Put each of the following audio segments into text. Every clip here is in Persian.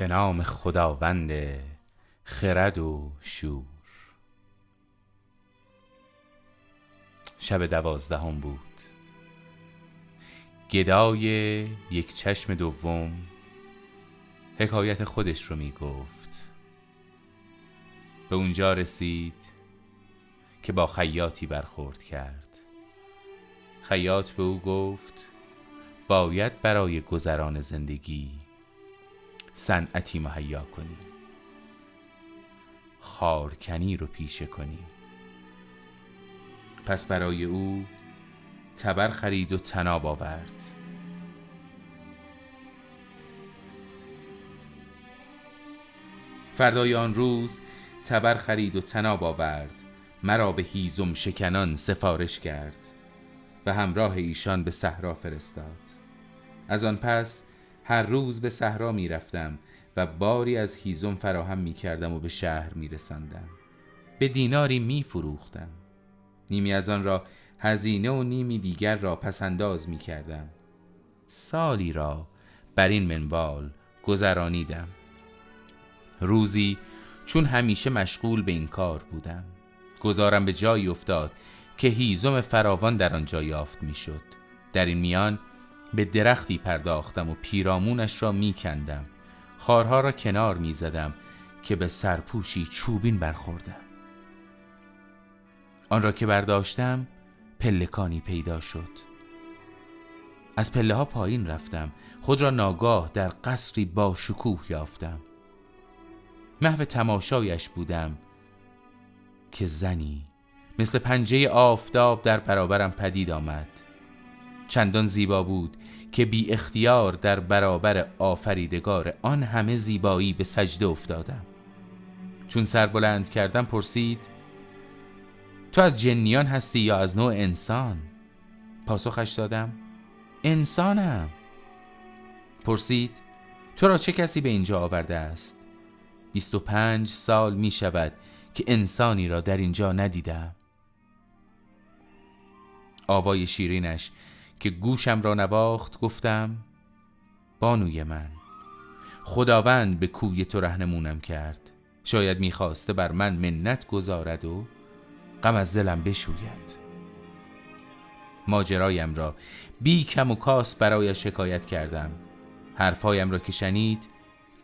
به نام خداوند خرد و شور. شب دوازدهم بود. گدای یک چشم دوم حکایت خودش رو می گفت به اونجا رسید که با خیاطی برخورد کرد. خیاط به او گفت باید برای گذران زندگی صنعتی مهیا کنی. خارکنی رو پیشه کنی. پس برای او تبر خرید و تناب آورد. فردای آن روز تبر خرید و تناب آورد. مرا به هیزم شکنان سفارش کرد و همراه ایشان به صحرا فرستاد. از آن پس هر روز به صحرا می رفتم و باری از هیزم فراهم می کردم و به شهر می رسندم. به دیناری می فروختم نیمی از آن را هزینه و نیمی دیگر را پسنداز می کردم سالی را بر این منوال گذرانیدم روزی چون همیشه مشغول به این کار بودم گذارم به جایی افتاد که هیزم فراوان در آنجا یافت می‌شد. در این میان به درختی پرداختم و پیرامونش را می کندم خارها را کنار می زدم که به سرپوشی چوبین برخوردم. آن را که برداشتم پلکانی پیدا شد. از پله ها پایین رفتم. خود را ناگاه در قصری با شکوه یافتم. محو تماشایش بودم که زنی مثل پنجه آفتاب در برابرم پدید آمد. چندان زیبا بود که بی اختیار در برابر آفریدگار آن همه زیبایی به سجده افتادم. چون سر بلند کردم پرسید تو از جنیان هستی یا از نوع انسان؟ پاسخش دادم انسانم. پرسید تو را چه کسی به اینجا آورده است؟ 25 سال می شود که انسانی را در اینجا ندیدم. آوای شیرینش که گوشم را نواخت گفتم بانوی من خداوند به کوی تو رهنمونم کرد. شاید می‌خواسته بر من منت گذارد و غم از دلم بشوید. ماجرایم را بی کم و کاس برای شکایت کردم. حرفایم را که شنید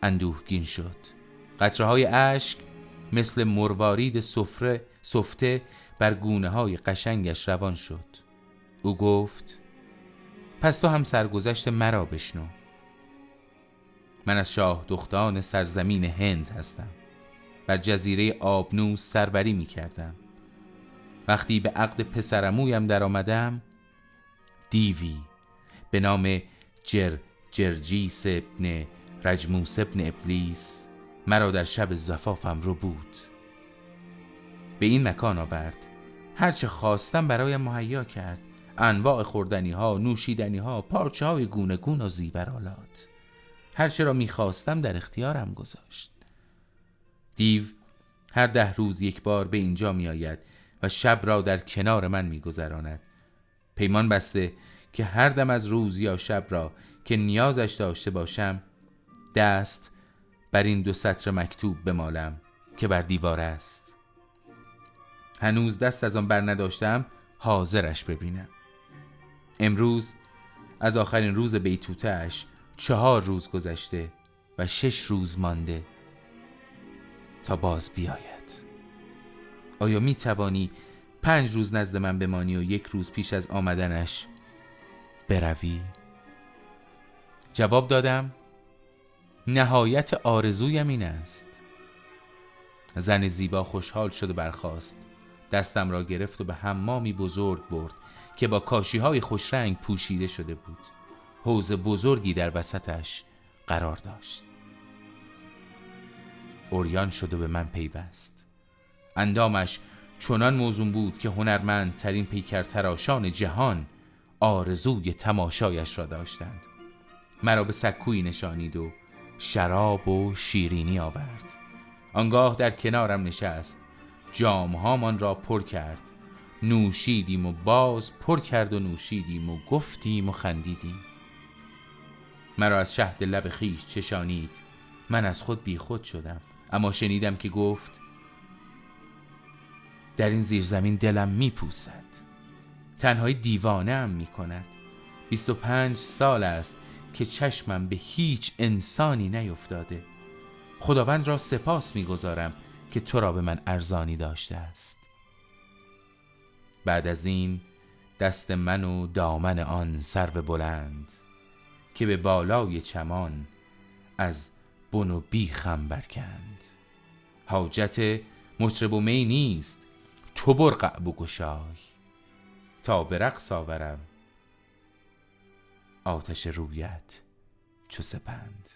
اندوهگین شد. قطره های اشک مثل مروارید سفره سفته بر گونه های قشنگش روان شد. او گفت پس تو هم سرگذشت مرا بشنو. من از شاه دختان سرزمین هند هستم. بر جزیره آبنوس سربری می کردم. وقتی به عقد پسرمویم در آمدم دیوی به نام جر جرجیس ابن رجموس ابن ابلیس مرا در شب زفافم رو بود. به این مکان آورد. هرچه خواستم برایم مهیا کرد. انواع خوردنی ها نوشیدنی ها پارچه های گونه گون و زیورالات هرچه را می‌خواستم در اختیارم گذاشت. دیو هر ده روز یک بار به اینجا می آید و شب را در کنار من میگذراند. پیمان بسته که هر دم از روز یا شب را که نیازش داشته باشم دست بر این دو سطر مکتوب بمالم که بر دیوار است. هنوز دست از آن بر نداشتم حاضرش ببینم. امروز از آخرین روز بیتوتش چهار روز گذشته و شش روز مانده تا باز بیاید. آیا می توانی پنج روز نزد من بمانی و یک روز پیش از آمدنش بروی؟ جواب دادم نهایت آرزویم این است. زن زیبا خوشحال شد و برخاست. دستم را گرفت و به حمامی بزرگ برد که با کاشی های خوشرنگ پوشیده شده بود. حوز بزرگی در وسطش قرار داشت. اوریان شد و به من پیوست. اندامش چنان موزون بود که هنرمند ترین پیکر تراشان جهان آرزوی تماشایش را داشتند. مرا به سکوی نشانید و شراب و شیرینی آورد. آنگاه در کنارم نشست جامهامان را پر کرد. نوشیدیم و باز پر کرد و نوشیدیم و گفتیم و خندیدیم. مرا از شهد لب خیش چشانید. من از خود بیخود شدم. اما شنیدم که گفت در این زیرزمین دلم میپوسد تنهایی دیوانه هم می کند. 25 سال است که چشمم به هیچ انسانی نیفتاده. خداوند را سپاس می‌گذارم که تو را به من ارزانی داشته است. بعد از این دست من و دامن آن سرو بلند که به بالای چمان از بن و بیخم برکند. حاجت مطرب و می نیست تو برقع بگشای. تا به رقص آورم آتش رویت چو سپند.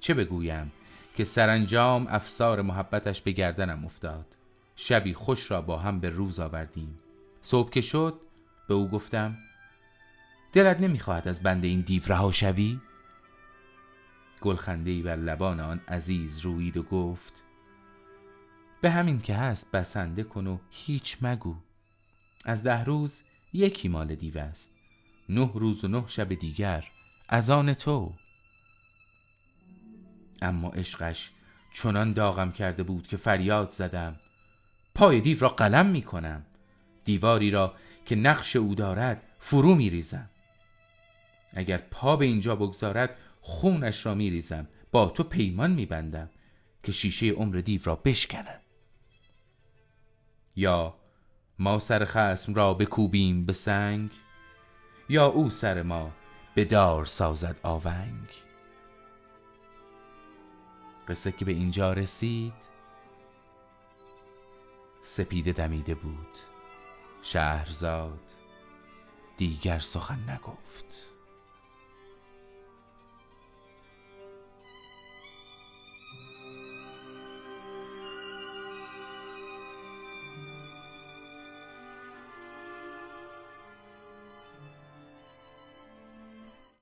چه بگویم؟ که سرانجام افسار محبتش به گردنم افتاد. شبی خوش را با هم به روز آوردیم. صبح که شد به او گفتم دلت نمی‌خواهد از بند این دیو رها شوی؟ گلخندهای بر لبان آن عزیز روید و گفت به همین که هست بسنده کن و هیچ مگو. از ده روز یکی مال دیو است. نه روز و نه شب دیگر از آن تو. اما عشقش چنان داغم کرده بود که فریاد زدم. پای دیو را قلم می کنم دیواری را که نقش او دارد فرو می ریزم اگر پا به اینجا بگذارد خونش را می ریزم با تو پیمان می بندم که شیشه عمر دیو را بشکنم. یا ما سر خسم را بکوبیم به سنگ یا او سر ما به دار سازد آونگ. قصه که به اینجا رسید سپیده دمیده بود. شهرزاد دیگر سخن نگفت.